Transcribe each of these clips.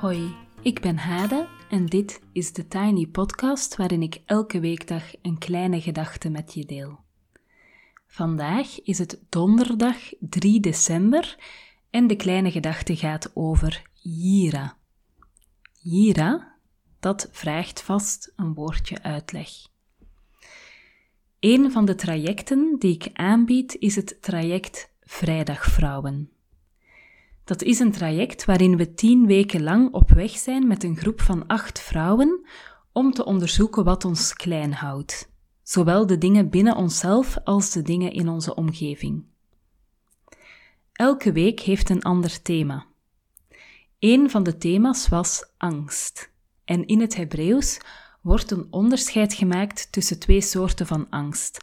Hoi, ik ben Hade en dit is de Tiny Podcast waarin ik elke weekdag een kleine gedachte met je deel. Vandaag is het donderdag 3 december en de kleine gedachte gaat over Jira. Jira, dat vraagt vast een woordje uitleg. Een van de trajecten die ik aanbied is het traject Vrijdagvrouwen. Dat is een traject waarin we tien weken lang op weg zijn met een groep van acht vrouwen om te onderzoeken wat ons klein houdt, zowel de dingen binnen onszelf als de dingen in onze omgeving. Elke week heeft een ander thema. Een van de thema's was angst. En in het Hebreeuws wordt een onderscheid gemaakt tussen twee soorten van angst: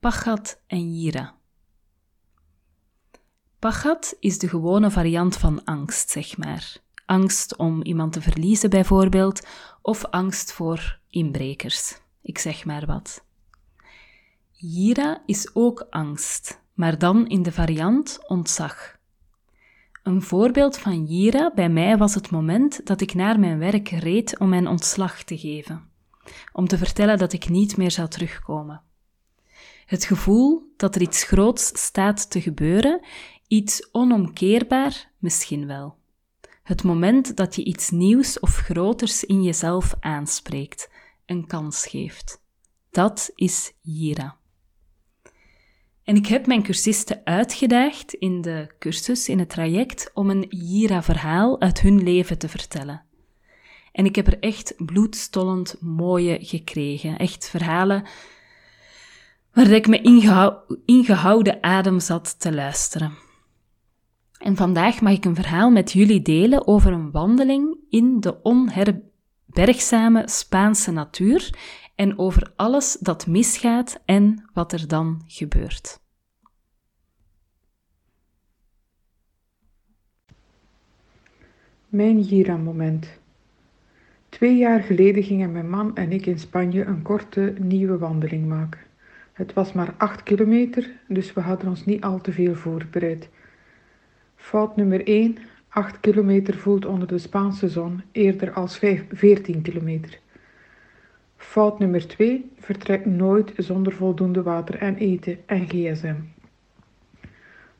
pachat en jira. Pachat is de gewone variant van angst, zeg maar. Angst om iemand te verliezen, bijvoorbeeld, of angst voor inbrekers. Ik zeg maar wat. Jira is ook angst, maar dan in de variant ontzag. Een voorbeeld van Jira bij mij was het moment dat ik naar mijn werk reed om mijn ontslag te geven, om te vertellen dat ik niet meer zou terugkomen. Het gevoel dat er iets groots staat te gebeuren, iets onomkeerbaar misschien wel. Het moment dat je iets nieuws of groters in jezelf aanspreekt, een kans geeft. Dat is Jira. En ik heb mijn cursisten uitgedaagd in de cursus, in het traject, om een Jira-verhaal uit hun leven te vertellen. En ik heb er echt bloedstollend mooie gekregen. Echt verhalen waar ik me ingehouden adem zat te luisteren. En vandaag mag ik een verhaal met jullie delen over een wandeling in de onherbergzame Spaanse natuur en over alles dat misgaat en wat er dan gebeurt. Mijn Jira-moment. Twee jaar geleden gingen mijn man en ik in Spanje een korte nieuwe wandeling maken. Het was maar 8 kilometer, dus we hadden ons niet al te veel voorbereid. Fout nummer 1. 8 kilometer voelt onder de Spaanse zon eerder als 14 kilometer. Fout nummer 2. Vertrek nooit zonder voldoende water en eten en gsm.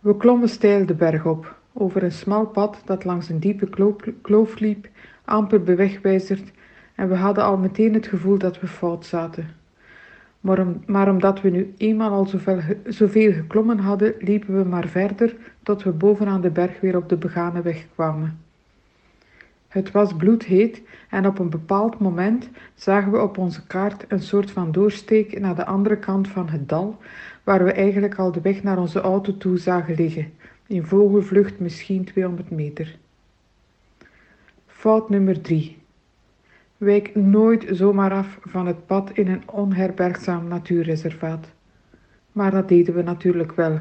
We klommen steil de berg op, over een smal pad dat langs een diepe kloof liep, amper bewegwijzerd, en we hadden al meteen het gevoel dat we fout zaten. Maar, maar omdat we nu eenmaal al zoveel, zoveel geklommen hadden, liepen we maar verder tot we bovenaan de berg weer op de begane weg kwamen. Het was bloedheet en op een bepaald moment zagen we op onze kaart een soort van doorsteek naar de andere kant van het dal, waar we eigenlijk al de weg naar onze auto toe zagen liggen, in vogelvlucht misschien 200 meter. Fout nummer 3. Wijk nooit zomaar af van het pad in een onherbergzaam natuurreservaat. Maar dat deden we natuurlijk wel,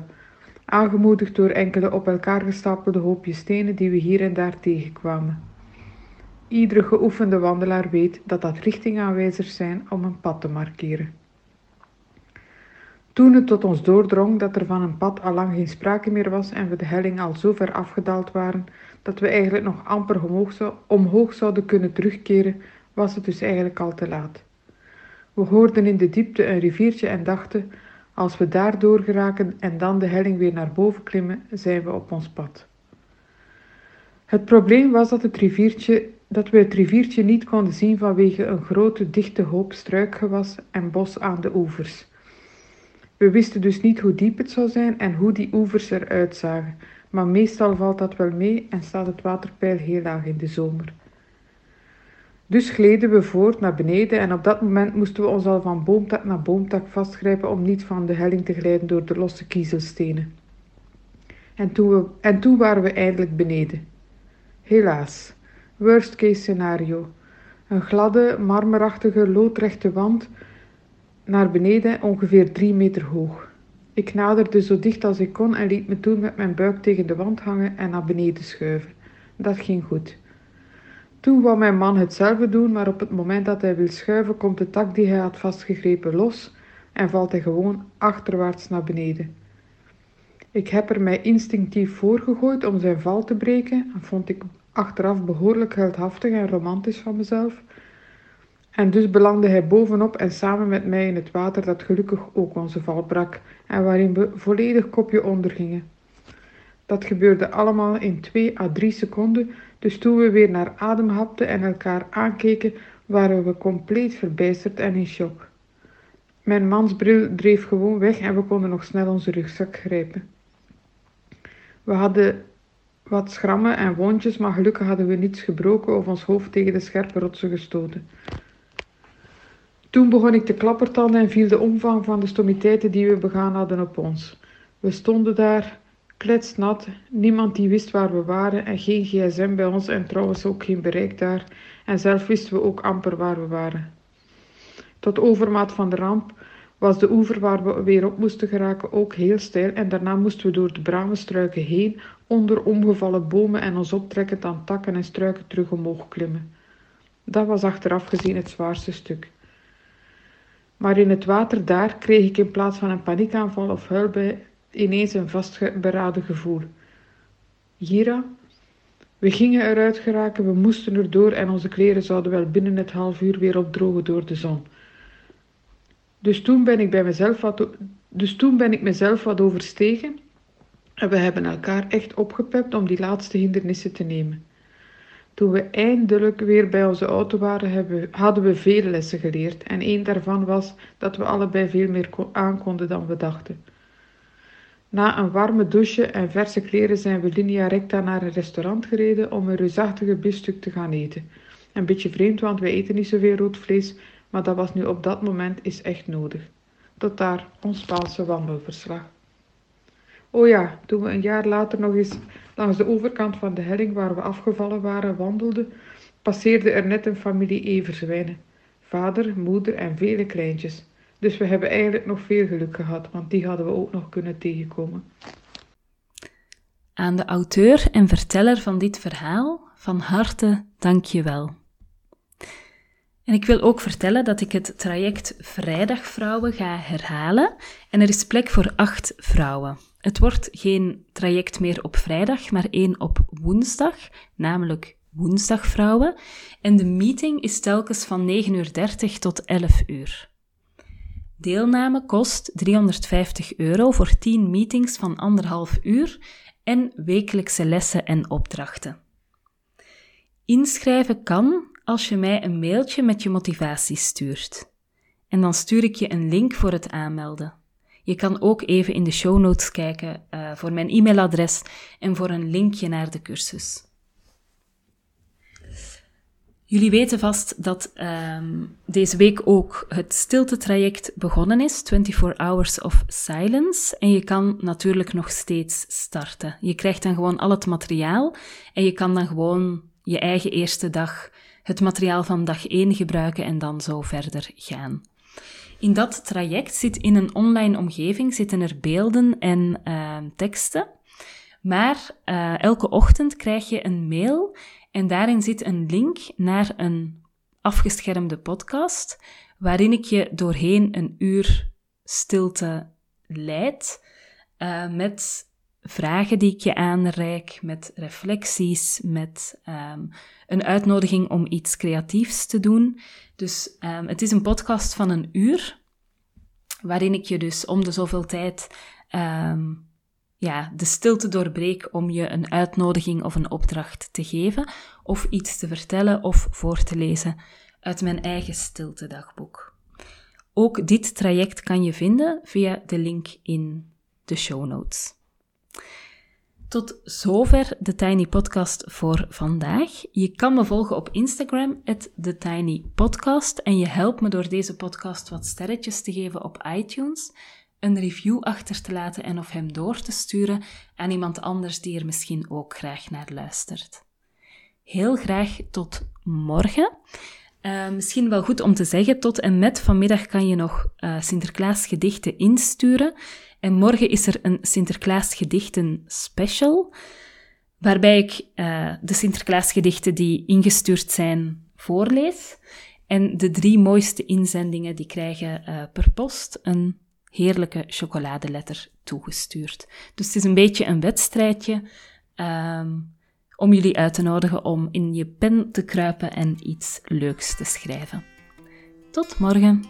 aangemoedigd door enkele op elkaar gestapelde hoopjes stenen die we hier en daar tegenkwamen. Iedere geoefende wandelaar weet dat dat richtingaanwijzers zijn om een pad te markeren. Toen het tot ons doordrong dat er van een pad al lang geen sprake meer was en we de helling al zo ver afgedaald waren dat we eigenlijk nog amper omhoog, zou, omhoog zouden kunnen terugkeren, was het dus eigenlijk al te laat. We hoorden in de diepte een riviertje en dachten: als we daar door geraken en dan de helling weer naar boven klimmen, zijn we op ons pad. Het probleem was dat, het riviertje, dat we het riviertje niet konden zien vanwege een grote dichte hoop struikgewas en bos aan de oevers. We wisten dus niet hoe diep het zou zijn en hoe die oevers eruit zagen, maar meestal valt dat wel mee en staat het waterpeil heel laag in de zomer. Dus gleden we voort naar beneden en op dat moment moesten we ons al van boomtak naar boomtak vastgrijpen om niet van de helling te glijden door de losse kiezelstenen. En toen, we, en toen waren we eindelijk beneden. Helaas, worst case scenario. Een gladde, marmerachtige, loodrechte wand naar beneden, ongeveer drie meter hoog. Ik naderde zo dicht als ik kon en liet me toen met mijn buik tegen de wand hangen en naar beneden schuiven. Dat ging goed. Toen wou mijn man hetzelfde doen, maar op het moment dat hij wil schuiven, komt de tak die hij had vastgegrepen los en valt hij gewoon achterwaarts naar beneden. Ik heb er mij instinctief voor gegooid om zijn val te breken, vond ik, achteraf behoorlijk heldhaftig en romantisch van mezelf. En dus belandde hij bovenop en samen met mij in het water dat gelukkig ook onze val brak en waarin we volledig kopje ondergingen. Dat gebeurde allemaal in 2 à 3 seconden, dus toen we weer naar adem hapten en elkaar aankeken, waren we compleet verbijsterd en in shock. Mijn mansbril dreef gewoon weg en we konden nog snel onze rugzak grijpen. We hadden wat schrammen en wondjes, maar gelukkig hadden we niets gebroken of ons hoofd tegen de scherpe rotsen gestoten. Toen begon ik te klappertanden en viel de omvang van de stommiteiten die we begaan hadden op ons. We stonden daar, kletsnat, niemand die wist waar we waren en geen gsm bij ons en trouwens ook geen bereik daar en zelf wisten we ook amper waar we waren. Tot overmaat van de ramp was de oever waar we weer op moesten geraken ook heel steil en daarna moesten we door de bramenstruiken heen, onder omgevallen bomen en ons optrekkend aan takken en struiken terug omhoog klimmen. Dat was achteraf gezien het zwaarste stuk. Maar in het water daar kreeg ik in plaats van een paniekaanval of huilbui ineens een vastberaden gevoel. Gira, we gingen eruit geraken, we moesten erdoor en onze kleren zouden wel binnen het half uur weer opdrogen door de zon. Dus toen ben ik, bij mezelf wat, dus toen ben ik mezelf wat overstegen en we hebben elkaar echt opgepept om die laatste hindernissen te nemen. Toen we eindelijk weer bij onze auto waren, hebben, hadden we veel lessen geleerd en een daarvan was dat we allebei veel meer aankonden dan we dachten. Na een warme douche en verse kleren zijn we linea recta naar een restaurant gereden om een reusachtige biefstuk te gaan eten. Een beetje vreemd, want wij eten niet zoveel rood vlees, maar dat was nu op dat moment is echt nodig. Tot daar ons Spaanse wandelverslag. Oh ja, toen we een jaar later nog eens langs de overkant van de helling waar we afgevallen waren wandelden, passeerde er net een familie everzwijnen. Vader, moeder en vele kleintjes. Dus we hebben eigenlijk nog veel geluk gehad, want die hadden we ook nog kunnen tegenkomen. Aan de auteur en verteller van dit verhaal van harte dank je wel. En ik wil ook vertellen dat ik het traject Vrijdagvrouwen ga herhalen en er is plek voor acht vrouwen. Het wordt geen traject meer op vrijdag, maar één op woensdag, namelijk woensdagvrouwen. En de meeting is telkens van 9.30 uur tot 11 uur. Deelname kost 350 euro voor 10 meetings van anderhalf uur en wekelijkse lessen en opdrachten. Inschrijven kan als je mij een mailtje met je motivatie stuurt. En dan stuur ik je een link voor het aanmelden. Je kan ook even in de show notes kijken uh, voor mijn e-mailadres en voor een linkje naar de cursus. Jullie weten vast dat um, deze week ook het stilte-traject begonnen is, 24 Hours of Silence. En je kan natuurlijk nog steeds starten. Je krijgt dan gewoon al het materiaal en je kan dan gewoon je eigen eerste dag het materiaal van dag 1 gebruiken en dan zo verder gaan. In dat traject zit in een online omgeving zitten er beelden en uh, teksten. Maar uh, elke ochtend krijg je een mail en daarin zit een link naar een afgeschermde podcast, waarin ik je doorheen een uur stilte leid, uh, met vragen die ik je aanreik, met reflecties, met um, een uitnodiging om iets creatiefs te doen. Dus um, het is een podcast van een uur, waarin ik je dus om de zoveel tijd um, ja, de stilte doorbreek om je een uitnodiging of een opdracht te geven, of iets te vertellen of voor te lezen uit mijn eigen stiltedagboek. Ook dit traject kan je vinden via de link in de show notes. Tot zover de Tiny Podcast voor vandaag. Je kan me volgen op Instagram, TheTinyPodcast. En je helpt me door deze podcast wat sterretjes te geven op iTunes, een review achter te laten en of hem door te sturen aan iemand anders die er misschien ook graag naar luistert. Heel graag tot morgen. Uh, misschien wel goed om te zeggen, tot en met vanmiddag kan je nog uh, Sinterklaas gedichten insturen. En morgen is er een Sinterklaas gedichten special, waarbij ik uh, de Sinterklaas gedichten die ingestuurd zijn voorlees. En de drie mooiste inzendingen die krijgen per post een heerlijke chocoladeletter toegestuurd. Dus het is een beetje een wedstrijdje. Um, om jullie uit te nodigen om in je pen te kruipen en iets leuks te schrijven. Tot morgen!